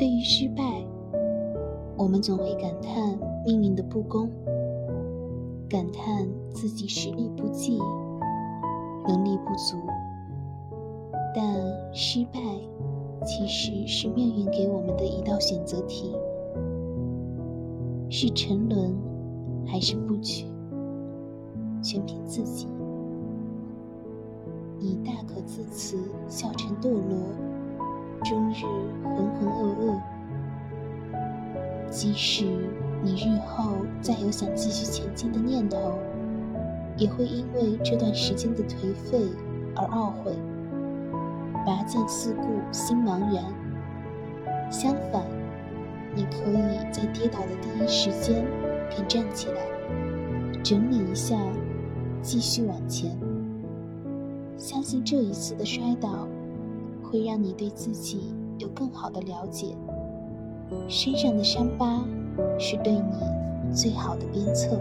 对于失败，我们总会感叹命运的不公，感叹自己实力不济，能力不足。但失败其实是命运给我们的一道选择题：是沉沦还是不屈，全凭自己。你大可自此笑沉堕落，终日。即使你日后再有想继续前进的念头，也会因为这段时间的颓废而懊悔。拔剑四顾，心茫然。相反，你可以在跌倒的第一时间便站起来，整理一下，继续往前。相信这一次的摔倒，会让你对自己有更好的了解。身上的伤疤，是对你最好的鞭策。